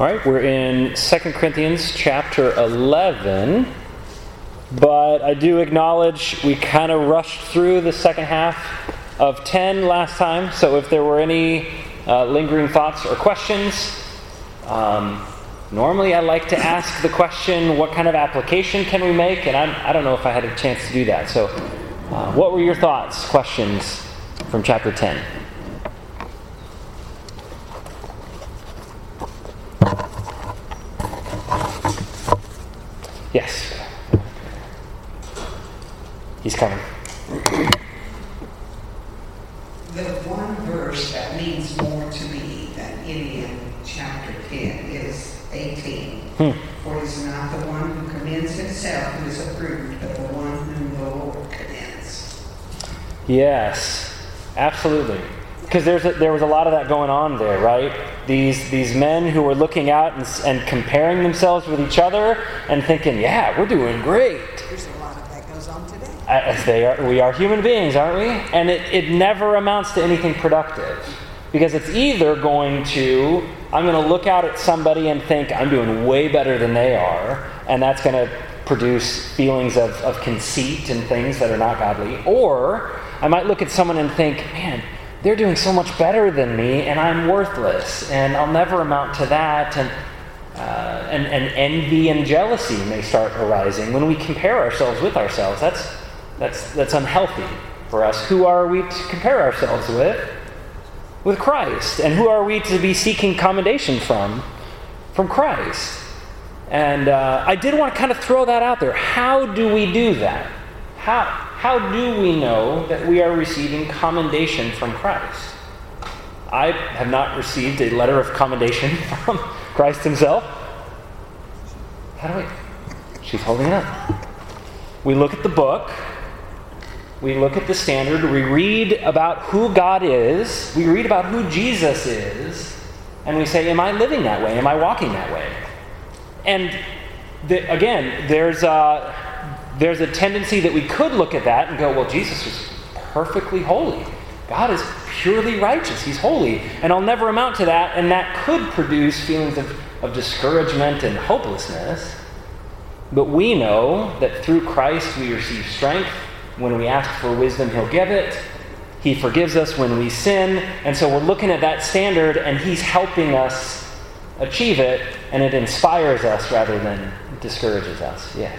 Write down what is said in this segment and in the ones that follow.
All right, we're in 2 Corinthians chapter 11, but I do acknowledge we kind of rushed through the second half of 10 last time, so if there were any uh, lingering thoughts or questions, um, normally I like to ask the question, what kind of application can we make? And I'm, I do not know if I had a chance to do that. So, uh, what were your thoughts, questions from chapter 10? Yes. Coming. The one verse that means more to me than any in chapter 10 is 18. Hmm. For it is not the one who commends himself who is approved, but the one whom the Lord commends. Yes, absolutely because there's a, there was a lot of that going on there, right? These these men who were looking out and, and comparing themselves with each other and thinking, "Yeah, we're doing great." There's a lot of that goes on today. As they are, we are human beings, aren't we? And it, it never amounts to anything productive because it's either going to I'm going to look out at somebody and think I'm doing way better than they are, and that's going to produce feelings of, of conceit and things that are not godly, or I might look at someone and think, man they're doing so much better than me, and I'm worthless, and I'll never amount to that. And, uh, and, and envy and jealousy may start arising when we compare ourselves with ourselves. That's, that's, that's unhealthy for us. Who are we to compare ourselves with? With Christ. And who are we to be seeking commendation from? From Christ. And uh, I did want to kind of throw that out there. How do we do that? How? how do we know that we are receiving commendation from Christ? I have not received a letter of commendation from Christ himself. How do we? She's holding it up. We look at the book, we look at the standard, we read about who God is, we read about who Jesus is, and we say, Am I living that way? Am I walking that way? And the, again, there's. Uh, there's a tendency that we could look at that and go, well, Jesus was perfectly holy. God is purely righteous. He's holy. And I'll never amount to that. And that could produce feelings of, of discouragement and hopelessness. But we know that through Christ we receive strength. When we ask for wisdom, He'll give it. He forgives us when we sin. And so we're looking at that standard, and He's helping us achieve it, and it inspires us rather than discourages us. Yes.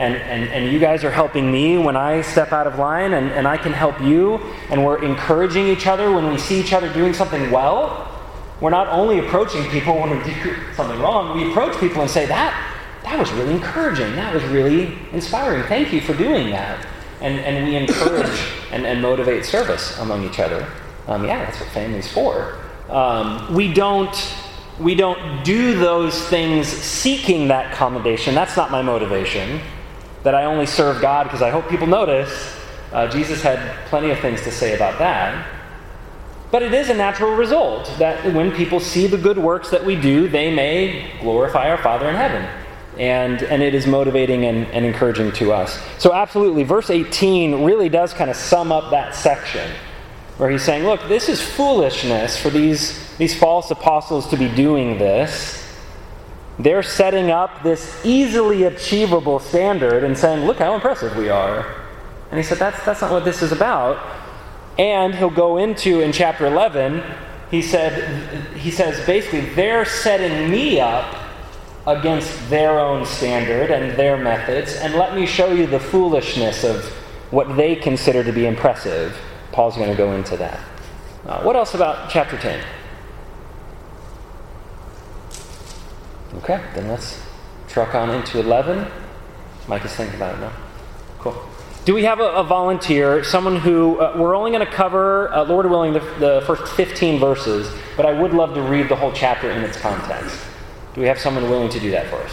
and, and, and you guys are helping me when I step out of line, and, and I can help you, and we're encouraging each other when we see each other doing something well, we're not only approaching people when we do something wrong, we approach people and say, that, that was really encouraging. That was really inspiring. Thank you for doing that. And, and we encourage and, and motivate service among each other. Um, yeah, that's what family's for. Um, we don't we don't do those things seeking that commendation. That's not my motivation. That I only serve God because I hope people notice. Uh, Jesus had plenty of things to say about that. But it is a natural result that when people see the good works that we do, they may glorify our Father in heaven. And, and it is motivating and, and encouraging to us. So, absolutely, verse 18 really does kind of sum up that section where he's saying, Look, this is foolishness for these, these false apostles to be doing this. They're setting up this easily achievable standard and saying, Look how impressive we are. And he said, That's, that's not what this is about. And he'll go into in chapter 11, he said he says basically they're setting me up against their own standard and their methods and let me show you the foolishness of what they consider to be impressive. Paul's going to go into that. Uh, what else about chapter 10? Okay, then let's truck on into 11. Mike is thinking about it now. Cool. Do we have a, a volunteer, someone who, uh, we're only going to cover, uh, Lord willing, the, the first 15 verses, but I would love to read the whole chapter in its context. Do we have someone willing to do that for us?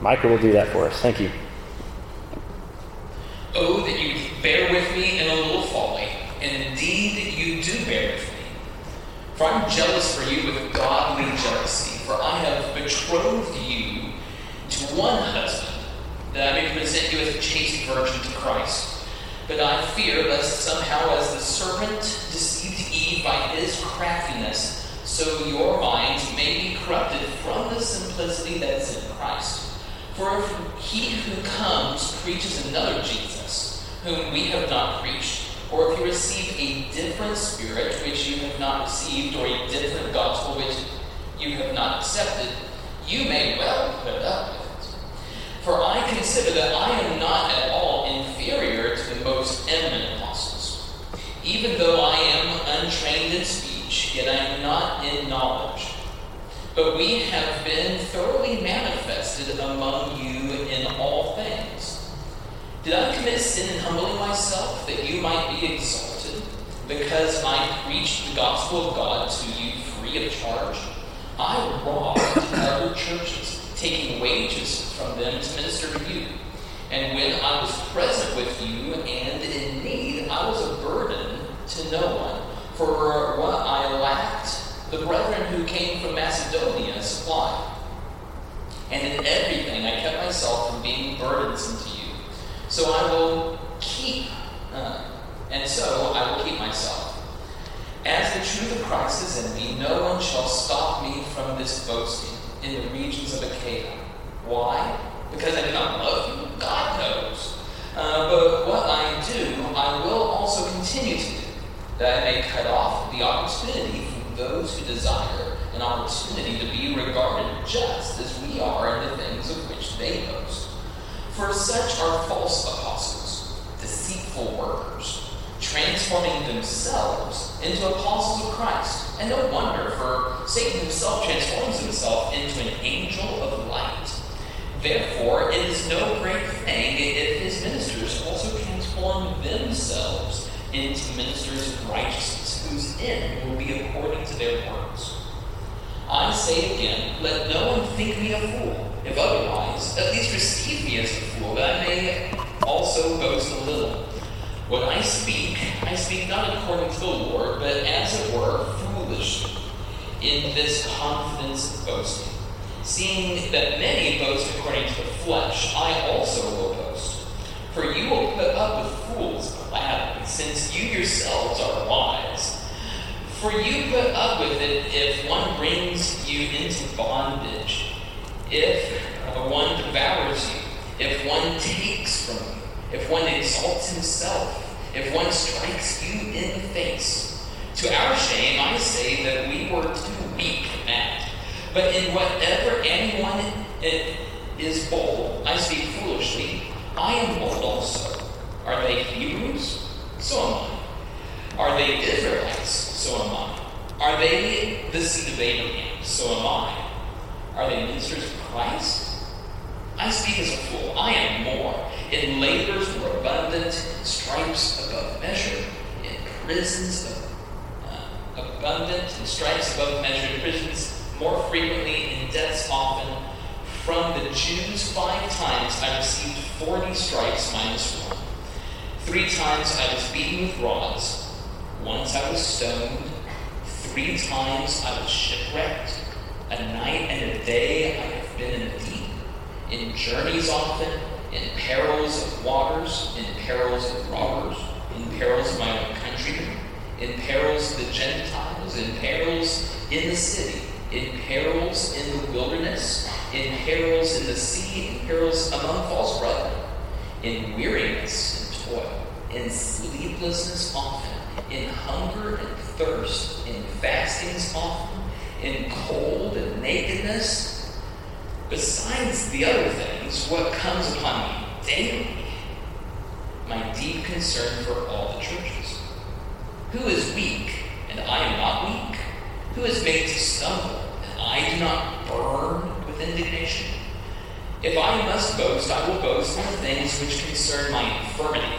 Michael will do that for us. Thank you. Oh, that you bear with me in a little folly, and indeed you do bear with me. For I'm jealous for you with godly jealousy, for I have betrothed you to one husband, that I may present you as a chaste virgin to Christ. But I fear lest somehow, as the serpent deceived Eve by his craftiness, so your minds may be corrupted from the simplicity that is in Christ. For if he who comes preaches another Jesus, whom we have not preached, or if you receive a different spirit which you have not received, or a different gospel which you have not accepted, you may well put up with it. For I consider that I am not at all inferior to the most eminent apostles. Even though I am untrained in speech, yet I am not in knowledge. But we have been thoroughly manifested among you in all things. Did I commit sin in humbling myself that you might be exalted? Because I preached the gospel of God to you free of charge? I robbed other churches, taking wages from them to minister to you. And when I was present with you and in need, I was a burden to no one. For what I lacked, the brethren who came from Macedonia supplied. And in everything I kept myself from being burdensome to you. So I will keep, uh, and so I will keep myself. As the truth of Christ is in me, no one shall stop me from this boasting in the regions of Achaia. Why? Because I do not love you? God knows. Uh, but what I do, I will also continue to do, that I may cut off the opportunity from those who desire an opportunity to be regarded just as we are in the things of which they boast. For such are false apostles, deceitful workers transforming themselves into apostles of Christ. And no wonder, for Satan himself transforms himself into an angel of light. Therefore, it is no great thing if his ministers also transform themselves into ministers of righteousness, whose end will be according to their works. I say again, let no one think me a fool. If otherwise, at least receive me as a fool, that I may also boast a little. When I speak, I speak not according to the Lord, but as it were, foolishly, in this confidence of boasting. Seeing that many boast according to the flesh, I also will boast. For you will put up with fools gladly, since you yourselves are wise. For you put up with it if one brings you into bondage, if one devours you, if one takes from you if one exalts himself, if one strikes you in the face. To our shame, I say that we were too weak for that. But in whatever anyone is bold, I speak foolishly, I am bold also. Are they Hebrews? So am I. Are they Israelites? So am I. Are they the seed of Abraham? So am I. Are they ministers of Christ? I speak as a fool. I am more in labors more abundant, stripes above measure, in prisons uh, abundant, and stripes above measure, in prisons more frequently, in deaths often. From the Jews five times I received forty stripes minus one. Three times I was beaten with rods. Once I was stoned. Three times I was shipwrecked. A night and a day I have been in the deep. In journeys often in perils of waters, in perils of robbers, in perils of my own countrymen, in perils of the Gentiles, in perils in the city, in perils in the wilderness, in perils in the sea, in perils among false brethren, in weariness and toil, in sleeplessness often, in hunger and thirst, in fastings often, in cold and nakedness, Besides the other things, what comes upon me daily? My deep concern for all the churches. Who is weak and I am not weak? Who is made to stumble, and I do not burn with indignation? If I must boast, I will boast in the things which concern my infirmity.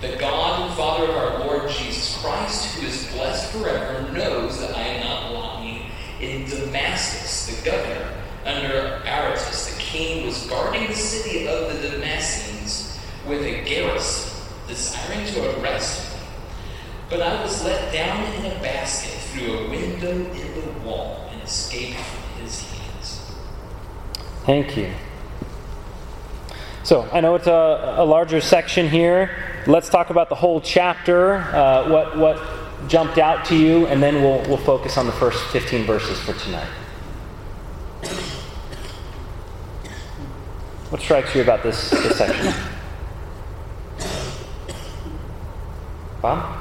The God and Father of our Lord Jesus Christ, who is blessed forever, knows that I am not lying in Damascus. The governor under Aretas, the king, was guarding the city of the Damascenes with a garrison, desiring to arrest me. But I was let down in a basket through a window in the wall and escaped from his hands. Thank you. So I know it's a, a larger section here. Let's talk about the whole chapter. Uh, what what jumped out to you, and then we'll we'll focus on the first 15 verses for tonight. What strikes you about this, this section? Bob?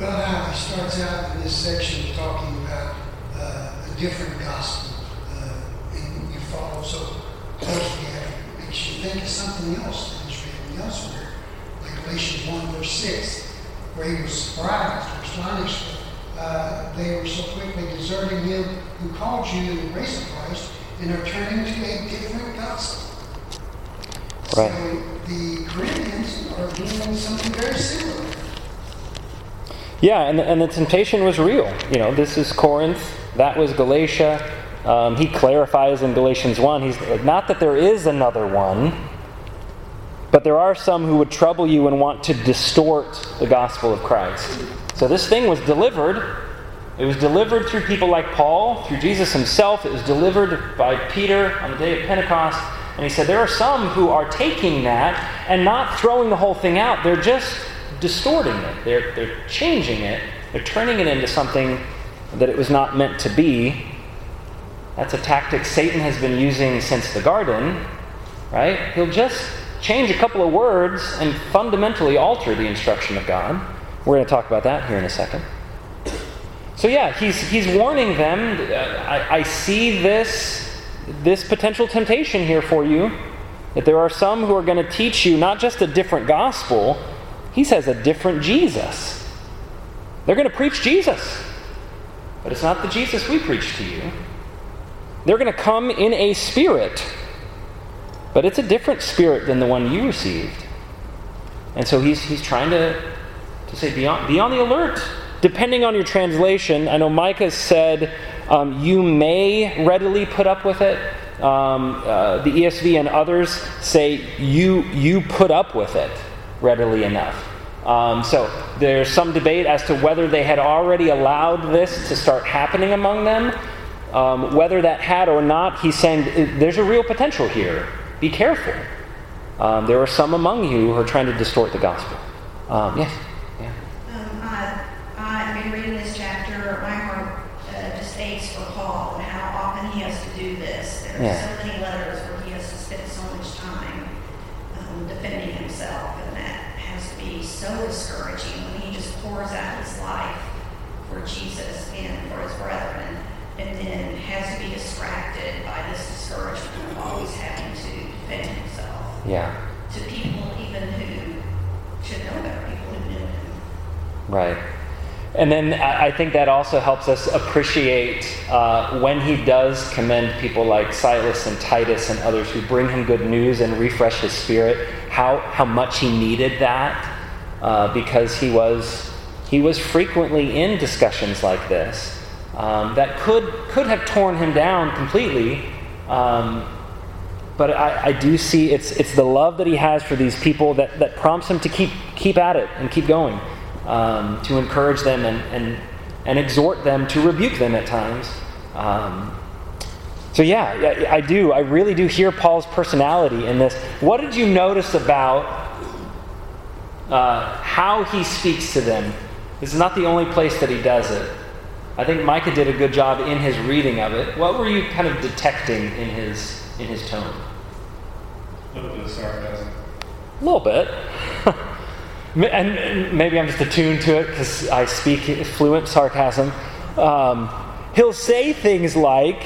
Well, now he starts out in this section talking about uh, a different gospel, uh, and you follow so closely, it makes you think of something else that is written elsewhere, like Galatians 1, verse 6, where he was surprised or astonished uh, they were so quickly deserting him who called you the grace of Christ and are turning to a different gospel. Right. So the Corinthians are doing something very similar. Yeah, and, and the temptation was real. You know, this is Corinth, that was Galatia. Um, he clarifies in Galatians 1, he's not that there is another one, but there are some who would trouble you and want to distort the gospel of Christ. So this thing was delivered. It was delivered through people like Paul, through Jesus himself. It was delivered by Peter on the day of Pentecost. And he said, There are some who are taking that and not throwing the whole thing out. They're just distorting it, they're, they're changing it, they're turning it into something that it was not meant to be. That's a tactic Satan has been using since the garden, right? He'll just change a couple of words and fundamentally alter the instruction of God. We're going to talk about that here in a second. So yeah, he's he's warning them. Uh, I, I see this this potential temptation here for you. That there are some who are going to teach you not just a different gospel, he says a different Jesus. They're going to preach Jesus, but it's not the Jesus we preach to you. They're going to come in a spirit, but it's a different spirit than the one you received. And so he's, he's trying to, to say, be on, be on the alert. Depending on your translation, I know Micah said, um, you may readily put up with it. Um, uh, the ESV and others say, you, you put up with it readily enough. Um, so there's some debate as to whether they had already allowed this to start happening among them. Um, whether that had or not, he's saying there's a real potential here. Be careful. Um, there are some among you who are trying to distort the gospel. Um, yes? Yeah. Um, I, I've been reading this chapter. My heart uh, just aches for Paul and how often he has to do this. There are Yeah. so many letters where he has to spend so much time um, defending himself, and that has to be so discouraging when he just pours out his life for Jesus and for his brethren, and then has to be distracted by this discouragement of always having to defend himself Yeah. to people even who should know better, people who knew him. Right. And then I think that also helps us appreciate uh, when he does commend people like Silas and Titus and others who bring him good news and refresh his spirit, how, how much he needed that uh, because he was, he was frequently in discussions like this um, that could, could have torn him down completely. Um, but I, I do see it's, it's the love that he has for these people that, that prompts him to keep, keep at it and keep going, um, to encourage them and, and, and exhort them, to rebuke them at times. Um, so, yeah, I, do. I really do hear Paul's personality in this. What did you notice about uh, how he speaks to them? This is not the only place that he does it. I think Micah did a good job in his reading of it. What were you kind of detecting in his, in his tone? A little bit of sarcasm. A little bit. and maybe I'm just attuned to it because I speak fluent sarcasm. Um, he'll say things like,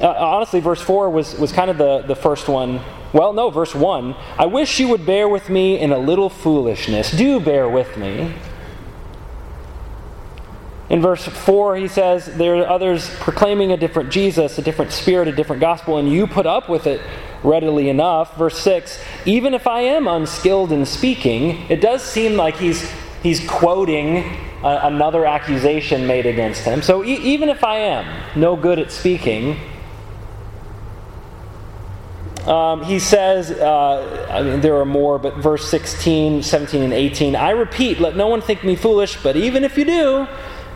uh, honestly, verse 4 was, was kind of the, the first one Well, no, verse 1. I wish you would bear with me in a little foolishness. Do bear with me. In verse 4, he says, There are others proclaiming a different Jesus, a different spirit, a different gospel, and you put up with it readily enough. Verse 6, Even if I am unskilled in speaking, it does seem like he's, he's quoting a, another accusation made against him. So e- even if I am no good at speaking, um, he says, uh, I mean, there are more, but verse 16, 17, and 18 I repeat, let no one think me foolish, but even if you do,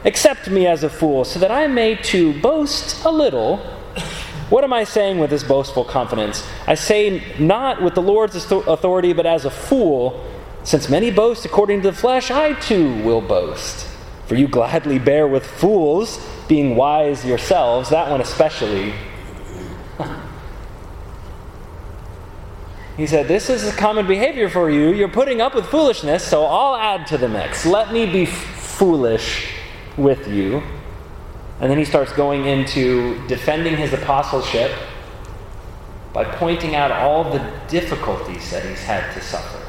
accept me as a fool, so that I may to boast a little. What am I saying with this boastful confidence? I say not with the Lord's authority, but as a fool, since many boast according to the flesh, I too will boast. For you gladly bear with fools, being wise yourselves, that one especially. He said, This is a common behavior for you. You're putting up with foolishness, so I'll add to the mix. Let me be f- foolish with you. And then he starts going into defending his apostleship by pointing out all the difficulties that he's had to suffer,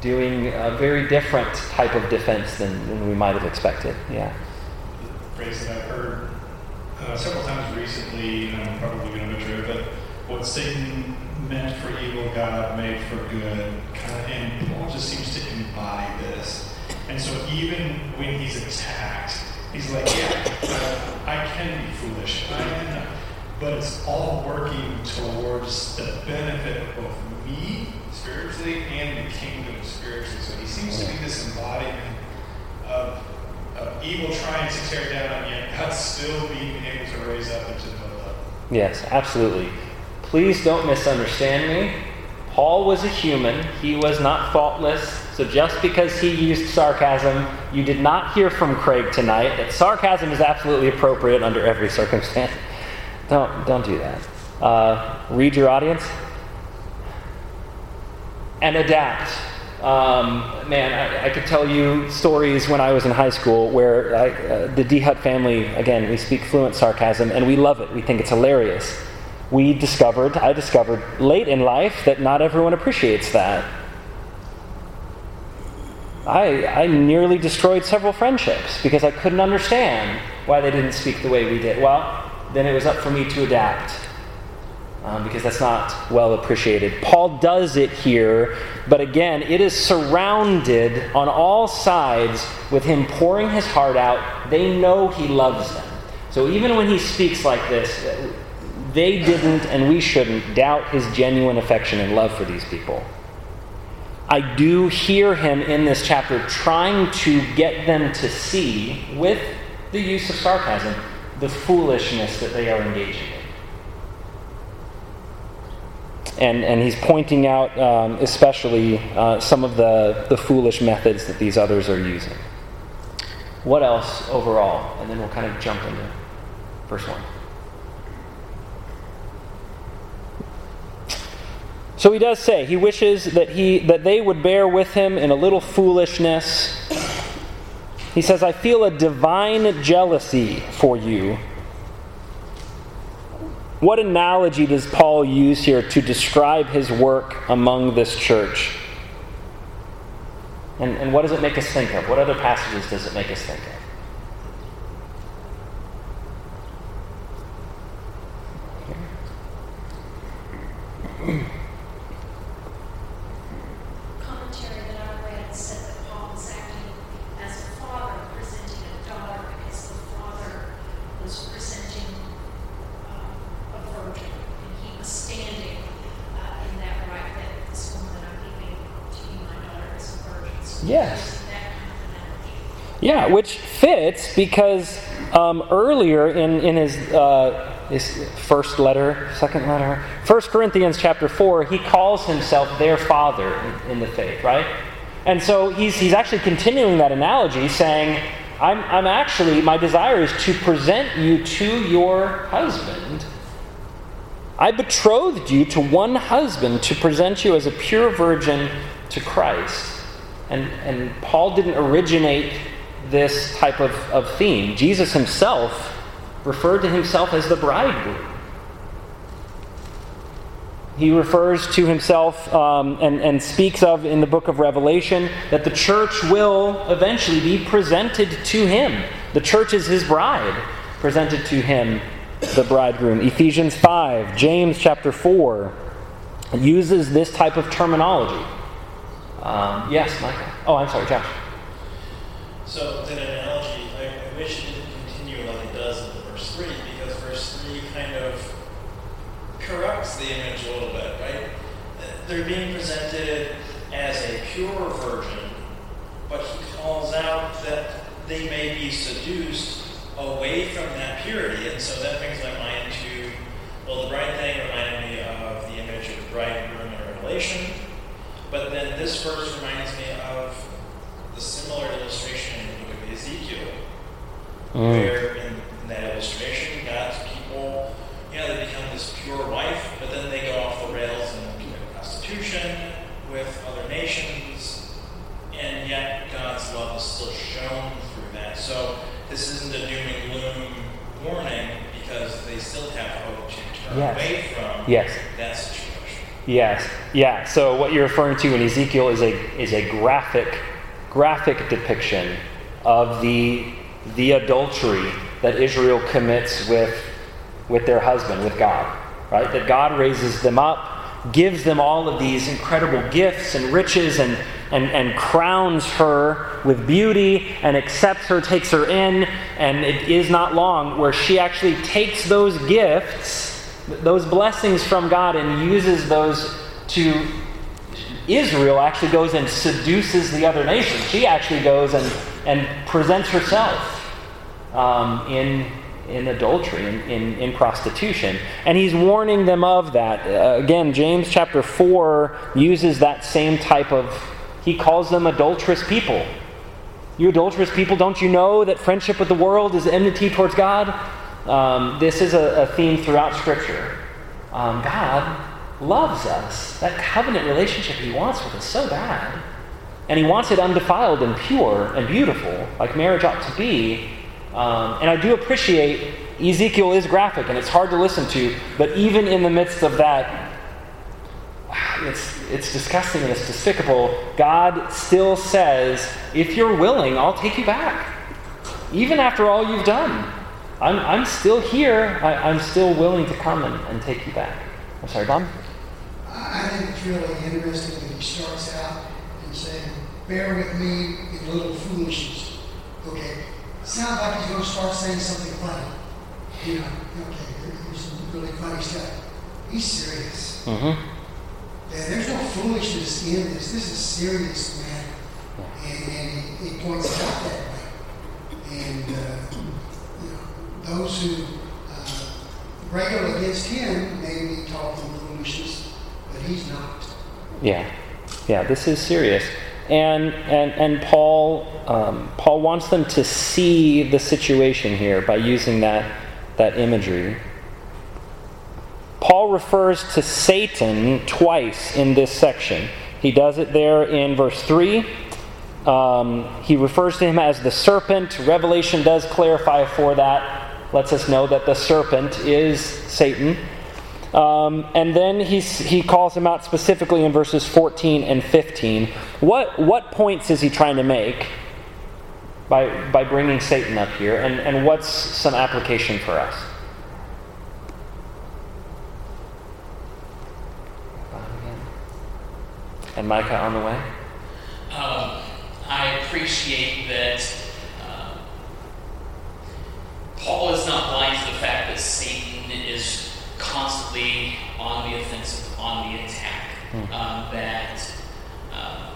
doing a very different type of defense than, than we might have expected. Yeah. The phrase that I've heard uh, several times recently, and I'm probably going to butcher it, but what Satan meant for evil, God made for good. Kind of, and Paul just seems to embody this. And so even when he's attacked, he's like, yeah, I can be foolish. I am. But it's all working towards the benefit of both me spiritually and the kingdom spiritually. So he seems to be this embodiment of, of evil trying to tear down, and yet God still being able to raise up and to build. Yes, absolutely. Please don't misunderstand me. Paul was a human, he was not faultless. So just because he used sarcasm, you did not hear from Craig tonight that sarcasm is absolutely appropriate under every circumstance. Don't, don't do that. Uh, read your audience and adapt. Um, man, I, I, could tell you stories when I was in high school where I, uh, the Dehut family, again, we speak fluent sarcasm and we love it. We think it's hilarious we discovered, I discovered late in life, that not everyone appreciates that. I, I nearly destroyed several friendships because I couldn't understand why they didn't speak the way we did. Well, then it was up for me to adapt um, because that's not well appreciated. Paul does it here, but again, it is surrounded on all sides with him pouring his heart out. They know he loves them. So even when he speaks like this, they didn't, and we shouldn't, doubt his genuine affection and love for these people. I do hear him in this chapter trying to get them to see, with the use of sarcasm, the foolishness that they are engaging in. And, and he's pointing out, um, especially, uh, some of the, the foolish methods that these others are using. What else overall? And then we'll kind of jump into verse 1. So he does say he wishes that he that they would bear with him in a little foolishness. He says, "I feel a divine jealousy for you." What analogy does Paul use here to describe his work among this church? And, and what does it make us think of? What other passages does it make us think of? Yes. Yeah, which fits because um, earlier in, in his, uh, his first letter, second letter, 1 Corinthians chapter 4, he calls himself their father in, in the faith, right? And so he's, he's actually continuing that analogy, saying, I'm, I'm actually, my desire is to present you to your husband. I betrothed you to one husband to present you as a pure virgin to Christ. And, and Paul didn't originate this type of, of theme. Jesus himself referred to himself as the bridegroom. he refers to himself um, and, and speaks of in the book of Revelation that the church will eventually be presented to him. The church is his bride, presented to him, the bridegroom. Ephesians 5, James chapter 4 uses this type of terminology. Um, yes, Michael. Oh, I'm sorry, Josh. So, that analogy, I, I wish it didn't continue like it does in the verse 3, because verse 3 kind of corrupts the image a little bit, right? They're being presented as a pure virgin, but he calls out that they may be seduced away from that purity. And so that brings my mind to, well, the bride thing reminded me of the image of bridegroom in Revelation. But then this verse reminds me of the similar illustration in the book of Ezekiel, Mm. where in, in that illustration, God's people, know, they become this pure wife, but then they go off the rails and commit prostitution with other nations, and yet God's love is still shown through that. So this isn't a doom and gloom warning because they still have hope to turn Yes. away from Yes. that situation. Yes. Yeah. So what you're referring to in Ezekiel is a is a graphic graphic depiction of the the adultery that Israel commits with with their husband, with God. Right? That God raises them up, gives them all of these incredible gifts and riches and and, and crowns her with beauty and accepts her, takes her in, and it is not long where she actually takes those gifts those blessings from God and uses those to. Israel actually goes and seduces the other nations. She actually goes and, and presents herself um, in, in adultery, in, in, in prostitution. And he's warning them of that. Uh, again, James chapter 4 uses that same type of, he calls them adulterous people. You adulterous people, don't you know that friendship with the world is enmity towards God? Um, this is a, a theme throughout Scripture. Um, God loves us. That covenant relationship He wants with us so bad. And He wants it undefiled and pure and beautiful, like marriage ought to be. Um, and I do appreciate Ezekiel is graphic and it's hard to listen to, but even in the midst of that, it's, it's disgusting and it's despicable. God still says, if you're willing, I'll take you back. Even after all you've done. I'm, I'm still here. I, I'm still willing to come and, and take you back. I'm sorry, Bob? I think it's really interesting that he starts out and saying, bear with me in little foolishness. Okay. Sounds like he's going to start saying something funny. You know, okay, here's some really funny stuff. He's serious. Yeah, there's no foolishness in this. This is serious, man. And, and he, he points it out that way. And, uh, you know, those who uh, rail against him may be talking foolishness, he's not. Yeah, yeah. This is serious, and and and Paul um, Paul wants them to see the situation here by using that that imagery. Paul refers to Satan twice in this section. He does it there in verse three. Um, he refers to him as the serpent. Revelation does clarify for that, lets us know that the serpent is Satan. Um, and then he's, he calls him out specifically in verses 14 and 15. What, what points is he trying to make by, by bringing Satan up here? And, and what's some application for us? And Micah on the way? Um, I appreciate that um, Paul is not blind to the fact that Satan is constantly on the offensive, on the attack. Um, that um,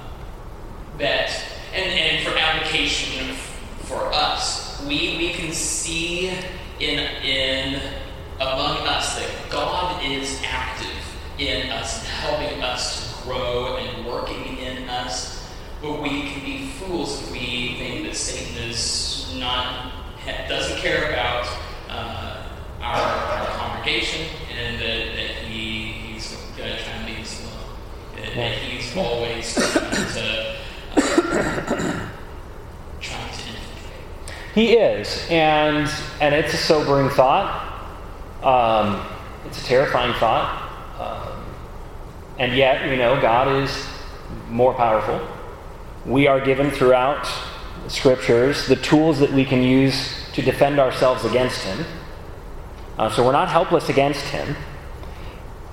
that and, and for application for us, we we can see in in among us that God is active in us and helping us to grow and working in us. But we can be fools if we think that Satan is not doesn't care about uh, our, our congregation and that, that he, he's going to try and leave us alone. That, that he's always trying to uh, trying to infiltrate. He is, and and it's a sobering thought. Um, it's a terrifying thought. Um, And yet, you know, God is more powerful. We are given throughout scriptures the tools that we can use to defend ourselves against Him. Uh, so we're not helpless against Him.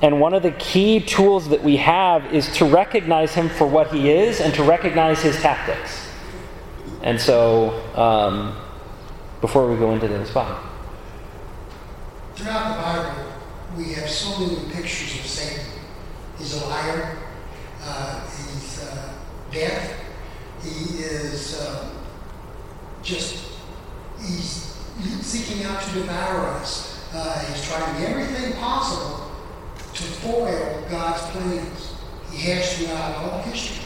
And one of the key tools that we have is to recognize Him for what He is and to recognize His tactics. And so, um, before we go into this, Bob. Throughout the Bible, we have so many pictures of Satan. He's a liar. Uh, he's uh, death. He is uh, just, he's seeking out to devour us. Uh, he's trying everything possible to foil God's plans. He has throughout all history.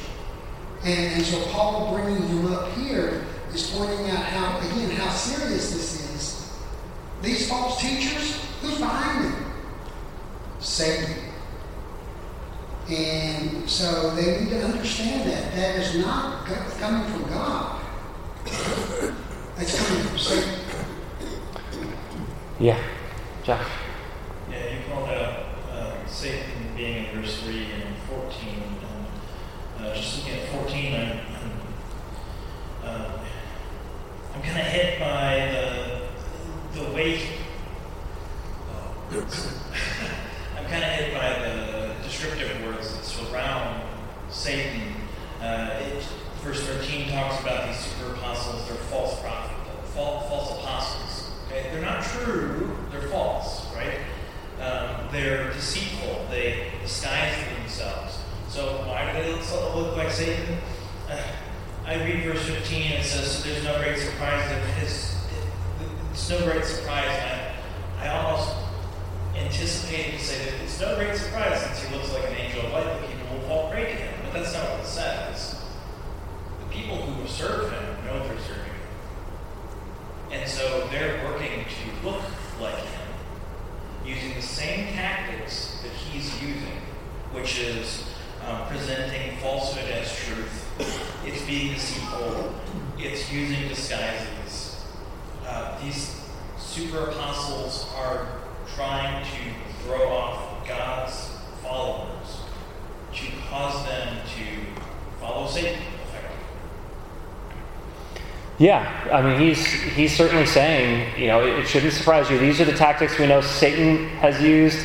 And, and so Paul bringing him up here is pointing out how, again, how serious this is. These false teachers, who's behind them? Satan. And so they need to understand that. That is not coming from God. It's coming from Satan. Yeah. Josh. Yeah, you called out uh, Satan being in verse 3 and 14. And, uh, just looking at 14, I'm, I'm, uh, I'm kind of hit by the, the weight. I'm kind of hit by the descriptive words that surround Satan. Uh, it, verse 13 talks about these super apostles, they're false prophets, false, false apostles. Okay? They're not true, they're false, right? Um, they're deceitful, they disguise themselves. So why do they look, look like Satan? Uh, I read verse 15, it says, so there's no great surprise that his, it's no great surprise. I, I almost anticipated to say that it's no great surprise since he looks like an angel of light that people will fall prey to him. But that's not what it says. The people who serve him know they're serving him. And so they're working to look like him using the same tactics that he's using, which is um, presenting falsehood as truth. It's being deceitful. It's using disguises. Uh, these super apostles are trying to throw off God's followers to cause them to follow Satan. Yeah, I mean, he's he's certainly saying, you know, it shouldn't surprise you. These are the tactics we know Satan has used.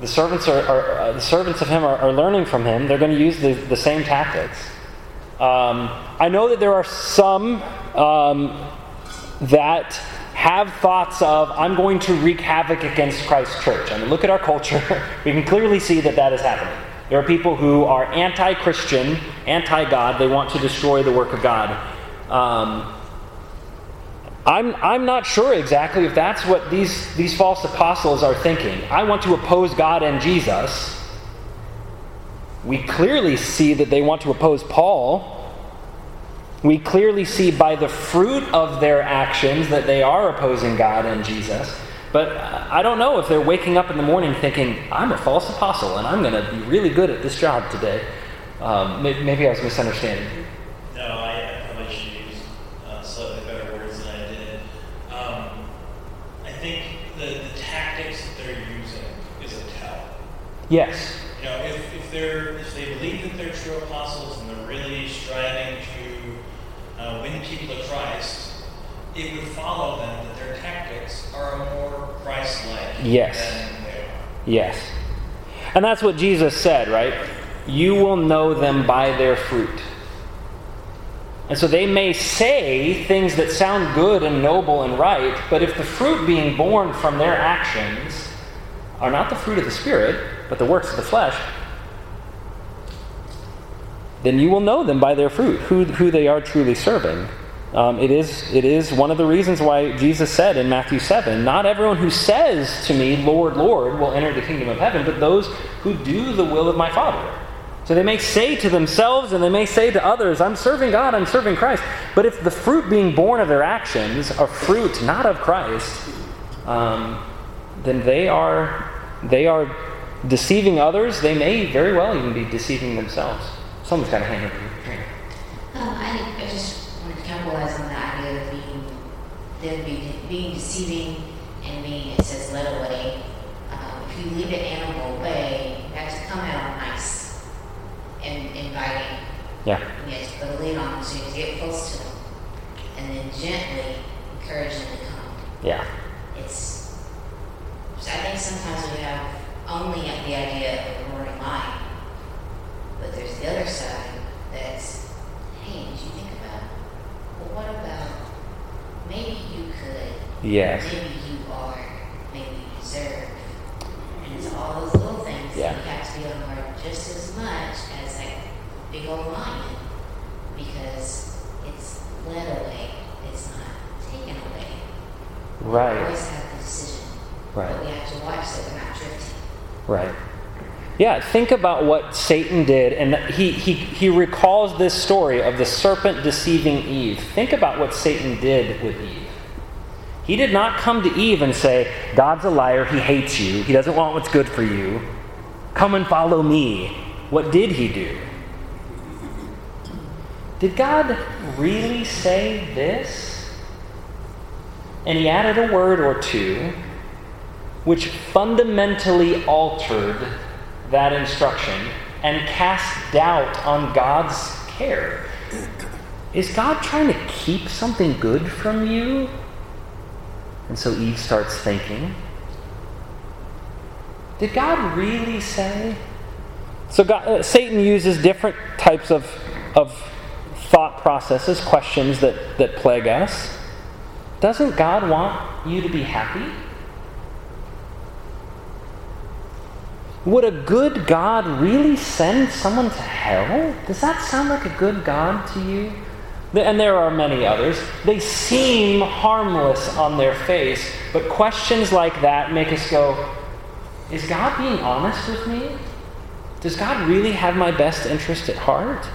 The servants are, are uh, the servants of him are, are, learning from him. They're going to use the, the same tactics. Um, I know that there are some um, that have thoughts of, I'm going to wreak havoc against Christ's church. I mean, look at our culture. we can clearly see that that is happening. There are people who are anti Christian, anti God. They want to destroy the work of God. Um, I'm, I'm not sure exactly if that's what these, these false apostles are thinking. I want to oppose God and Jesus. We clearly see that they want to oppose Paul. We clearly see by the fruit of their actions that they are opposing God and Jesus. But I don't know if they're waking up in the morning thinking, I'm a false apostle and I'm going to be really good at this job today. Um, maybe I was misunderstanding. No, I probably should use uh, slightly better words than I did. Um, I think the, the tactics that they're using is a tell. Yes. You know, if, if, they're, if they believe that they're true apostles and they're really striving to uh, win people to Christ, it would follow then that their tactics are more Christ-like yes. than they are. Yes. And that's what Jesus said, right? You will know them by their fruit. And so they may say things that sound good and noble and right, but if the fruit being born from their actions are not the fruit of the Spirit, but the works of the flesh, then you will know them by their fruit, who, who they are truly serving. Um, it, is, it is one of the reasons why Jesus said in Matthew 7 Not everyone who says to me, Lord, Lord, will enter the kingdom of heaven, but those who do the will of my Father. So they may say to themselves and they may say to others, I'm serving God, I'm serving Christ. But if the fruit being born of their actions are fruit not of Christ, um, then they are, they are deceiving others. They may very well even be deceiving themselves. Someone's got a hand over here. Um, I, I just want to capitalize on the idea of being, them being, being deceiving and being, it says, led away. Um, if you lead an animal away, you have to come out nice Yeah. And you have to put a lead on them so you get close to them. And then gently encourage them to come. Yeah. It's, I think sometimes we have only the idea of a roaring lion. But there's the other side that's, hey, did you think about, well, what about, maybe you could, Yes. maybe you are, maybe you deserve. And it's all those little things Yeah. that we have to be on guard just as much as that big old lion. Because it's led away, it's not taken away. We Right. always have the decision. Right. But we have to watch so we're not drifting. Right. Yeah, think about what Satan did, and he, he, he recalls this story of the serpent deceiving Eve. Think about what Satan did with Eve. He did not come to Eve and say, God's a liar, he hates you, he doesn't want what's good for you. Come and follow me. What did he do? Did God really say this? And he added a word or two which fundamentally altered that instruction and cast doubt on God's care. Is God trying to keep something good from you? And so Eve starts thinking, did God really say? So God, uh, Satan uses different types of, of thought processes, questions that, that plague us. Doesn't God want you to be happy? Would a good God really send someone to hell? Does that sound like a good God to you? And there are many others. They seem harmless on their face, but questions like that make us go, Is God being honest with me? Does God really have my best interest at heart?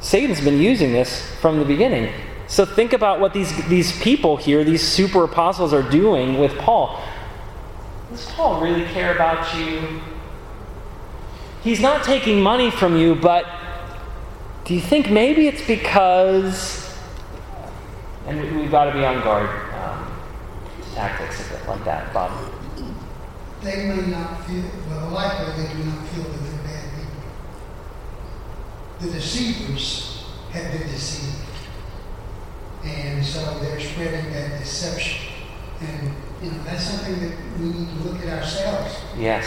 Satan's been using this from the beginning. So think about what these, these people here, these super apostles, are doing with Paul. Does Paul really care about you? He's not taking money from you, but do you think maybe it's because, and we- we've got to be on guard, um, tactics like that, Bob? They may not feel, well, likely they do not feel that they're bad people. The deceivers have been deceived. And so they're spreading that deception. And, you know, that's something that we need to look at ourselves. Yes.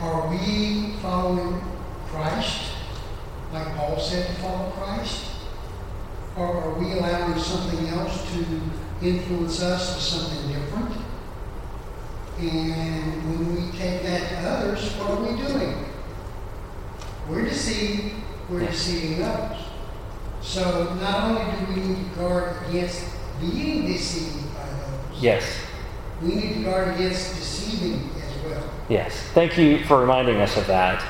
Are we following Christ, like Paul said to follow Christ? Or are we allowing something else to influence us to something different? And when we take that to others, what are we doing? We're deceived, we're deceiving others. So not only do we need to guard against being deceived Yes. we need to guard against deceiving as well. Yes. Thank you for reminding us of that.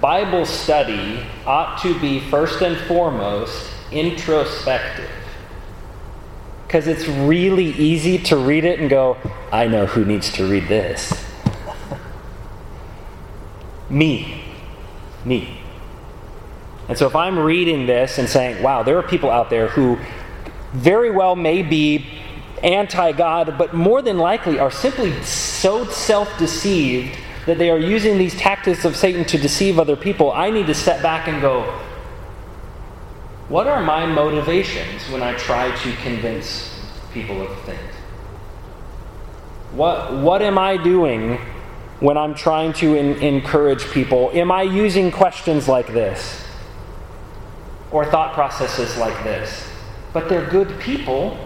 Bible study ought to be first and foremost introspective. Because it's really easy to read it and go, I know who needs to read this. Me. Me. And so if I'm reading this and saying, wow, there are people out there who very well may be anti God, but more than likely are simply so self deceived that they are using these tactics of Satan to deceive other people, I need to step back and go, what are my motivations when I try to convince people of things? What, what am I doing when I'm trying to in, encourage people? Am I using questions like this? Or thought processes like this? But they're good people.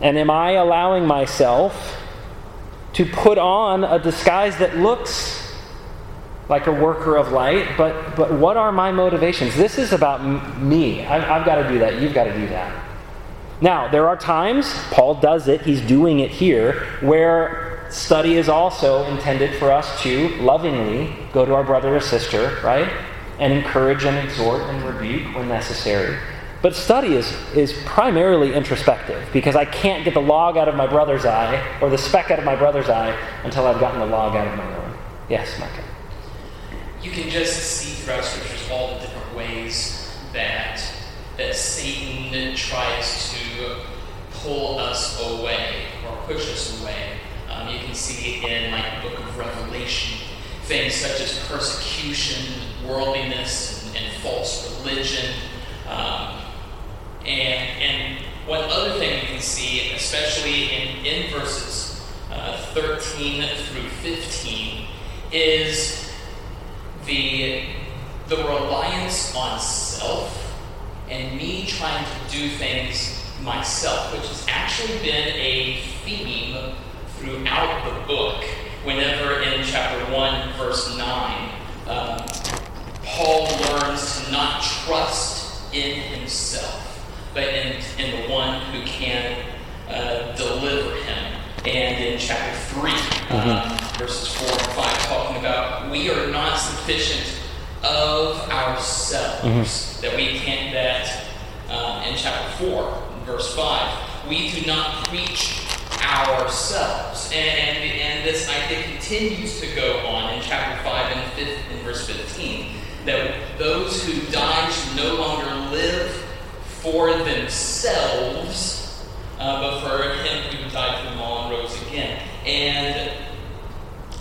And am I allowing myself to put on a disguise that looks like a worker of light, but, but what are my motivations? This is about me. I, I've got to do that. You've got to do that. Now, there are times, Paul does it, he's doing it here, where study is also intended for us to lovingly go to our brother or sister, right? And encourage and exhort and rebuke when necessary. But study is, is primarily introspective because I can't get the log out of my brother's eye or the speck out of my brother's eye until I've gotten the log out of my own. Yes, Micah. you can just see throughout scriptures all the different ways that that Satan tries to pull us away or push us away. Um, you can see in like the book of Revelation things such as persecution, worldliness, and, and false religion. Um, and, and one other thing you can see, especially in, in verses uh, 13 through 15, is the, the reliance on self and me trying to do things myself, which has actually been a theme throughout the book. Whenever in chapter 1, verse 9, um, Paul learns to not trust in himself, but in, in the one who can uh, deliver him. And in chapter 3, um, verses 4 and 5, talking about we are not sufficient of ourselves, that we can't, that um, in chapter 4, verse 5, we do not preach ourselves. And, and, and this idea continues to go on in chapter 5 and, fifth, in verse 15 that those who die should no longer live for themselves, uh, but for him who died for them all and rose again. And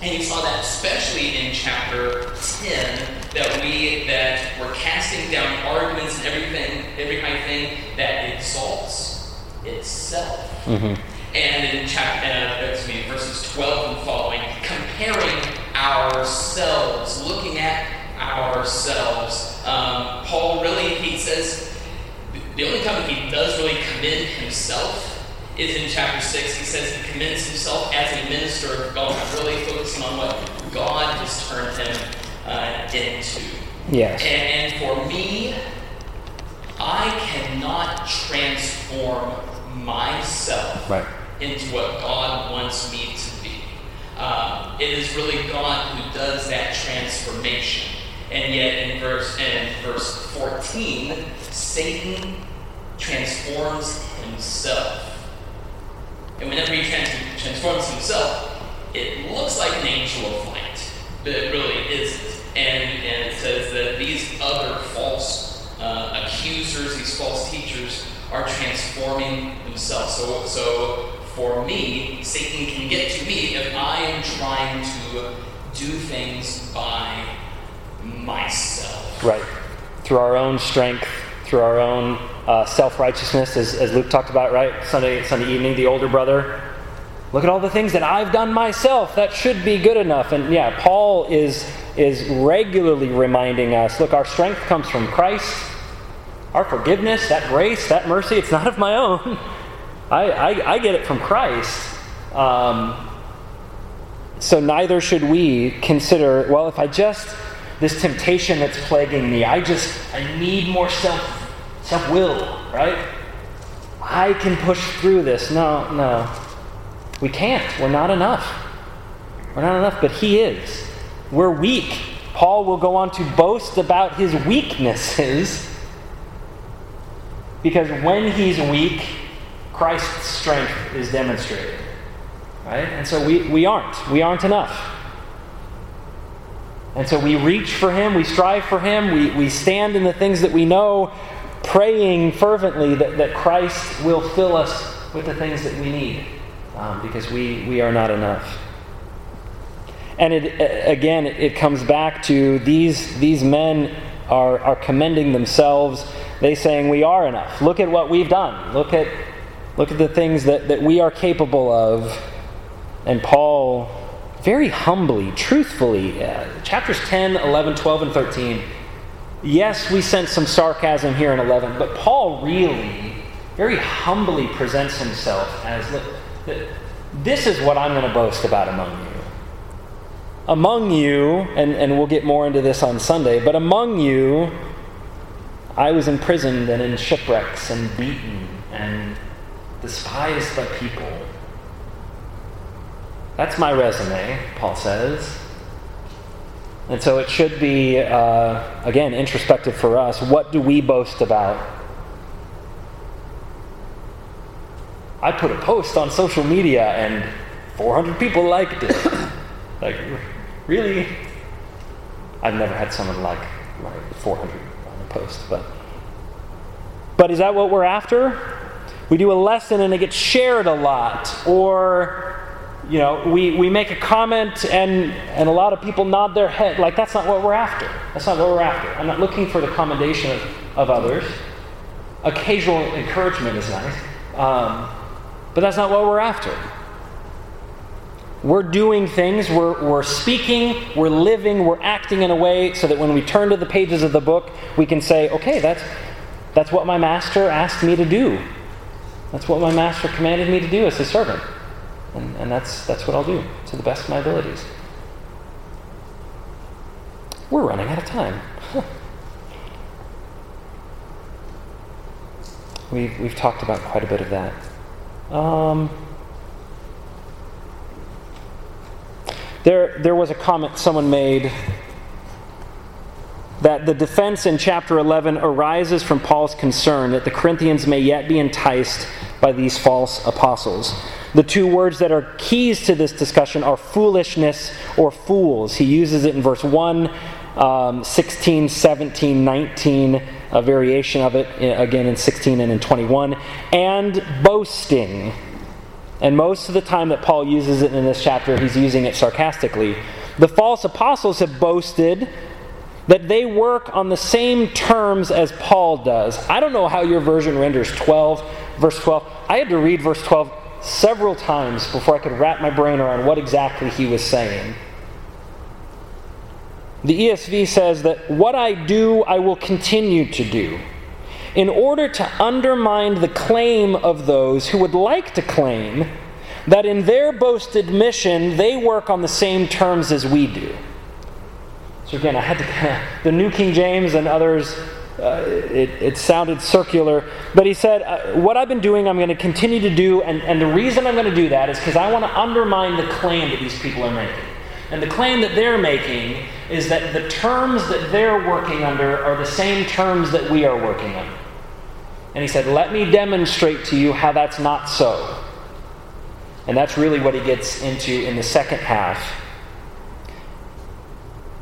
and you saw that especially in chapter 10, that we that we're casting down arguments and everything, every kind of thing that exalts itself. Mm-hmm. And in chapter, uh, excuse me, verses 12 and following, comparing ourselves, looking at ourselves. Um, Paul really, he says, the only time he does really commend himself is in chapter 6. He says he commends himself as a minister of God, really focusing on what God has turned him uh, into. Yes. And, and for me, I cannot transform myself Right. into what God wants me to be. Um, it is really God who does that transformation. And yet, in verse in verse 14, Satan transforms himself. And whenever he trans- transforms himself, it looks like an angel of light, but it really isn't. And, and it says that these other false uh, accusers, these false teachers, are transforming themselves. So, so for me, Satan can get to me if I am trying to do things by myself. Right. Through our own strength, through our own uh, self righteousness, as, as Luke talked about, right? Sunday, Sunday evening, the older brother. Look at all the things that I've done myself. That should be good enough. And yeah, Paul is, is regularly reminding us look, our strength comes from Christ. Our forgiveness, that grace, that mercy, it's not of my own. I, I, I get it from Christ. Um, so neither should we consider, well, if I just, this temptation that's plaguing me, I just, I need more self self will, right? I can push through this. No, no. We can't. We're not enough. We're not enough, but He is. We're weak. Paul will go on to boast about his weaknesses because when he's weak, Christ's strength is demonstrated. Right? And so we, we aren't. We aren't enough. And so we reach for Him, we strive for Him, we, we stand in the things that we know, praying fervently that, that Christ will fill us with the things that we need um, because we, we are not enough. And it, again, it comes back to these, these men are, are commending themselves. They saying, We are enough. Look at what we've done. Look at, look at the things that, that we are capable of. And Paul, very humbly, truthfully, uh, chapters 10, 11, 12, and 13. Yes, we sense some sarcasm here in 11, but Paul really, very humbly presents himself as look, this is what I'm going to boast about among you among you, and, and we'll get more into this on Sunday, but among you, I was imprisoned and in shipwrecks and beaten and despised by people. That's my resume, Paul says. And so it should be, uh, again, introspective for us. What do we boast about? I put a post on social media and 400 people liked it. like, really? I've never had someone like my 400 on a post, but but is that what we're after? We do a lesson and it gets shared a lot, or you know, we, we make a comment and, and a lot of people nod their head. Like, that's not what we're after. That's not what we're after. I'm not looking for the commendation of, of others. Occasional encouragement is nice. Um, but that's not what we're after. We're doing things, we're, we're speaking, we're living, we're acting in a way so that when we turn to the pages of the book, we can say, okay, that's, that's what my master asked me to do. That's what my master commanded me to do as his servant. And, and that's, that's what I'll do to the best of my abilities. We're running out of time. we've, we've talked about quite a bit of that. Um, there, there was a comment someone made that the defense in chapter 11 arises from Paul's concern that the Corinthians may yet be enticed by these false apostles. The two words that are keys to this discussion are foolishness or fools. He uses it in verse 1, um, 16, 17, 19, a variation of it again in 16 and in 21, and boasting. And most of the time that Paul uses it in this chapter, he's using it sarcastically. The false apostles have boasted that they work on the same terms as Paul does. I don't know how your version renders 12, verse 12. I had to read verse 12 several times before I could wrap my brain around what exactly he was saying. The ESV says that what I do, I will continue to do in order to undermine the claim of those who would like to claim that in their boasted mission they work on the same terms as we do. So again, I had to, the New King James and others, uh, it, it, sounded circular. But he said, uh, What I've been doing, I'm going to continue to do. And, and the reason I'm going to do that is because I want to undermine the claim that these people are making. And the claim that they're making is that the terms that they're working under are the same terms that we are working under. And he said, Let me demonstrate to you how that's not so. And that's really what he gets into in the second half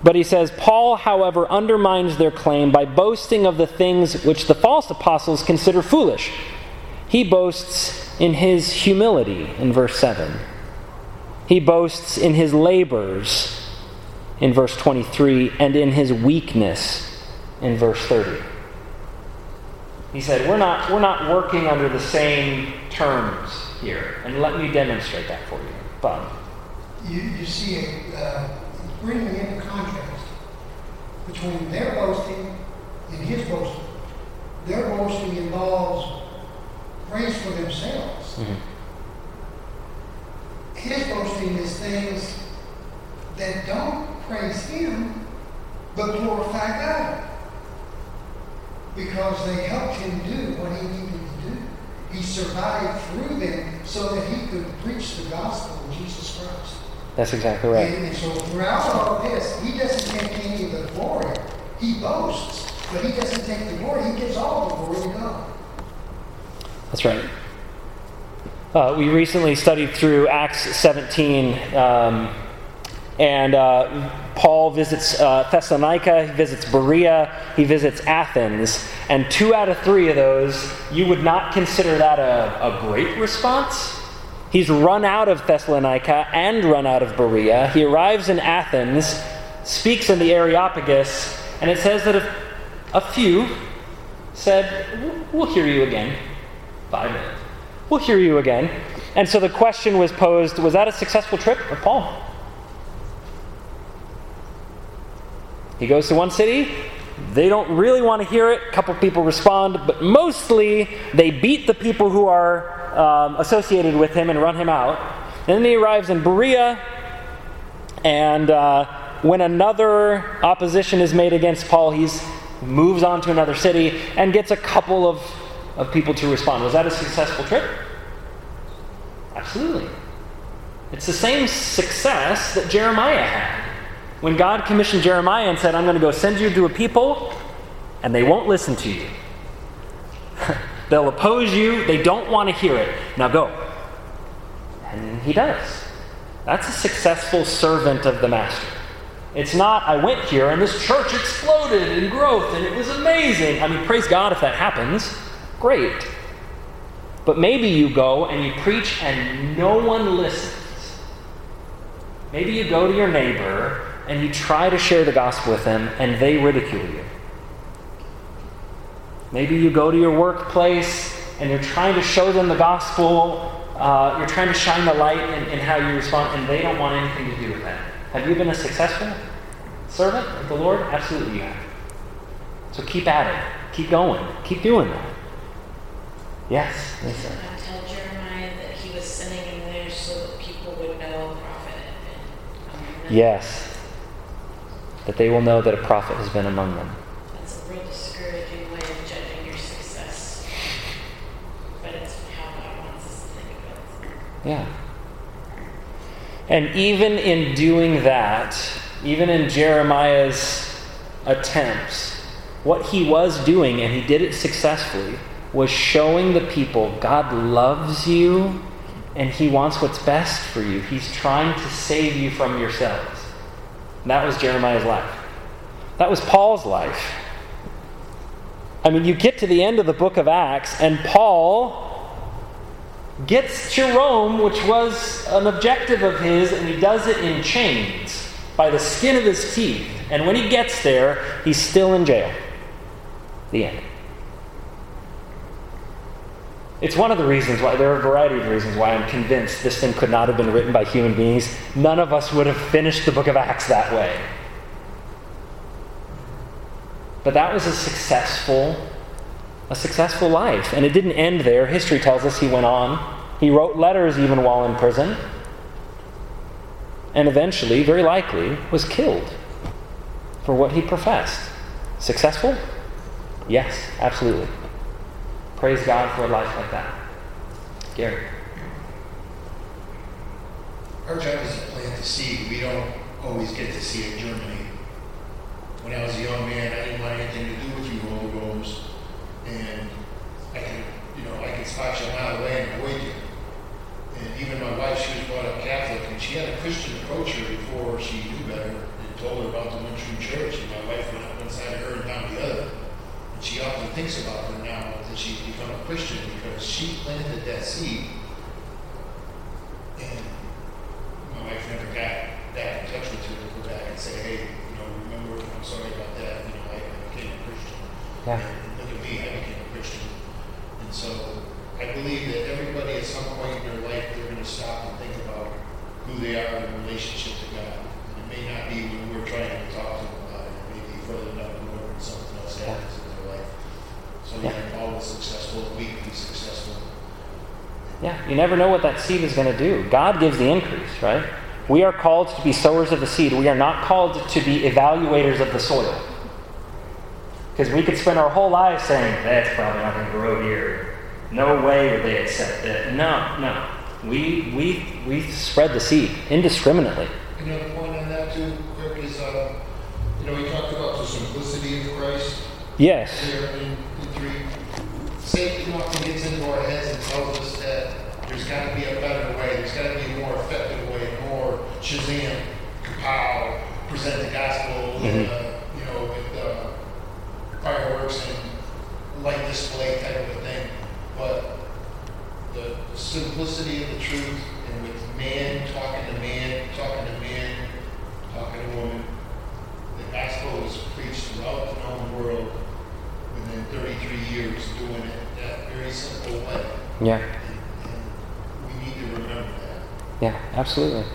but he says, Paul, however, undermines their claim by boasting of the things which the false apostles consider foolish. He boasts in his humility in verse 7. He boasts in his labors in verse 23 and in his weakness in verse 30. He said, We're not, we're not working under the same terms here. And let me demonstrate that for you. Bob. You, you see a. Uh bringing in contrast between their boasting and his boasting. Their boasting involves praise for themselves. Mm-hmm. His boasting is things that don't praise him, but glorify God. Because they helped him do what he needed to do. He survived through them so that he could preach the gospel of Jesus Christ. That's exactly right. And, and so throughout all of this, he doesn't take any of the glory. He boasts, but he doesn't take the glory. He gives all the glory to God. That's right. Uh, we recently studied through Acts 17, um, and uh, Paul visits uh, Thessalonica, he visits Berea, he visits Athens, and two out of three of those, you would not consider that a, a great response. He's run out of Thessalonica and run out of Berea. He arrives in Athens, speaks in the Areopagus, and it says that a, few said, We'll hear you again. Five minutes. We'll hear you again. And so the question was posed was that a successful trip for Paul? He goes to one city. They don't really want to hear it. A couple people respond, but mostly they beat the people who are um, associated with him and run him out. And then he arrives in Berea, and uh, when another opposition is made against Paul, he moves on to another city and gets a couple of, of people to respond. Was that a successful trip? Absolutely. It's the same success that Jeremiah had. When God commissioned Jeremiah and said, I'm going to go send you to a people, and they won't listen to you. They'll oppose you. They don't want to hear it. Now go. And he does. That's a successful servant of the master. It's not, I went here and this church exploded in growth and it was amazing. I mean, praise God if that happens. Great. But maybe you go and you preach and no one listens. Maybe you go to your neighbor and you try to share the gospel with them and they ridicule you. Maybe you go to your workplace and you're trying to show them the gospel, uh, you're trying to shine the light in, in how you respond, and they don't want anything to do with that. Have you been a successful servant of the Lord? Absolutely, you have. So keep at it. Keep going. Keep doing that. Yes, Lisa. I tell Jeremiah that he was sending him there so that people would know a prophet had been among them. Yes. That they will know that a prophet has been among them. That's a real discouraging way of judging your success. But it's how God wants us to think of it. Yeah. And even in doing that, even in Jeremiah's attempts, what he was doing, and he did it successfully, was showing the people God loves you and he wants what's best for you. He's trying to save you from yourselves. That was Jeremiah's life. That was Paul's life. I mean, you get to the end of the book of Acts, and Paul gets to Rome, which was an objective of his, and he does it in chains by the skin of his teeth. And when he gets there, he's still in jail. The end. It's one of the reasons why, there are a variety of reasons why I'm convinced this thing could not have been written by human beings. None of us would have finished the book of Acts that way. But that was a successful, a successful life. And it didn't end there. History tells us he went on. He wrote letters even while in prison. And eventually, very likely, was killed for what he professed. Successful? Yes, absolutely. Praise God for a life like that. Gary. Our job is to plant the seed. We don't always get to see it germinate. When I was a young man, I didn't want anything to do with you Holy Ghost. And I can, you know, I can spot you a mile away and avoid you. And even my wife, she was brought up Catholic, and she had a Christian approach her before she knew better and told her about the one true church. And my wife went up one side of her and down the other. And she often thinks about her that she's become a Christian because she planted that seed. And my wife never got back in touch with her to go back and say, hey, you know, remember, I'm sorry about that. You know, I, I became a Christian. Yeah. And look at me, I became a Christian. And so I believe that everybody at some point in their life, they're going to stop and think about who they are in relationship to God. And it may not be when we're trying to Yeah, you never know what that seed is going to do. God gives the increase, right? We are called to be sowers of the seed. We are not called to be evaluators of the soil. Because we could spend our whole lives saying, that's probably not going to grow here. No way would they accept that. No, no. We, we, we spread the seed indiscriminately. You know, point on that, too, Rick, is, uh, you know, we talked about the simplicity of Christ. Yes. In, 3 Safety often gets into our heads and tells us that there's got to be a better way, there's got to be a more effective way, more Shazam, compile, present the gospel, uh, mm-hmm. uh, you know, with uh, fireworks and light display type of a thing. But the simplicity of the truth and with man talking to man, talking to man, talking to woman, the gospel is preached throughout the known world within 33 years doing it that very simple way. Yeah. And, and we need to remember that. Yeah, absolutely.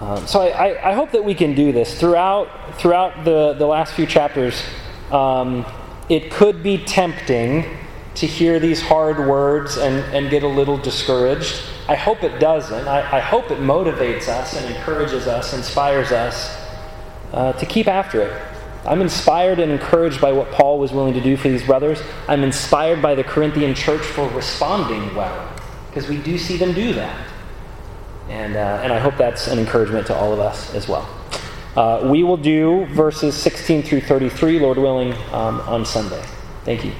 Um, so I, I, I hope that we can do this throughout throughout the, the last few chapters. Um, it could be tempting to hear these hard words and, and get a little discouraged. I hope it doesn't. I, I hope it motivates us and encourages us, inspires us uh, to keep after it. I'm inspired and encouraged by what Paul was willing to do for these brothers. I'm inspired by the Corinthian church for responding well, because we do see them do that. And, uh, and I hope that's an encouragement to all of us as well. Uh, we will do verses 16 through 33, Lord willing, um, on Sunday. Thank you.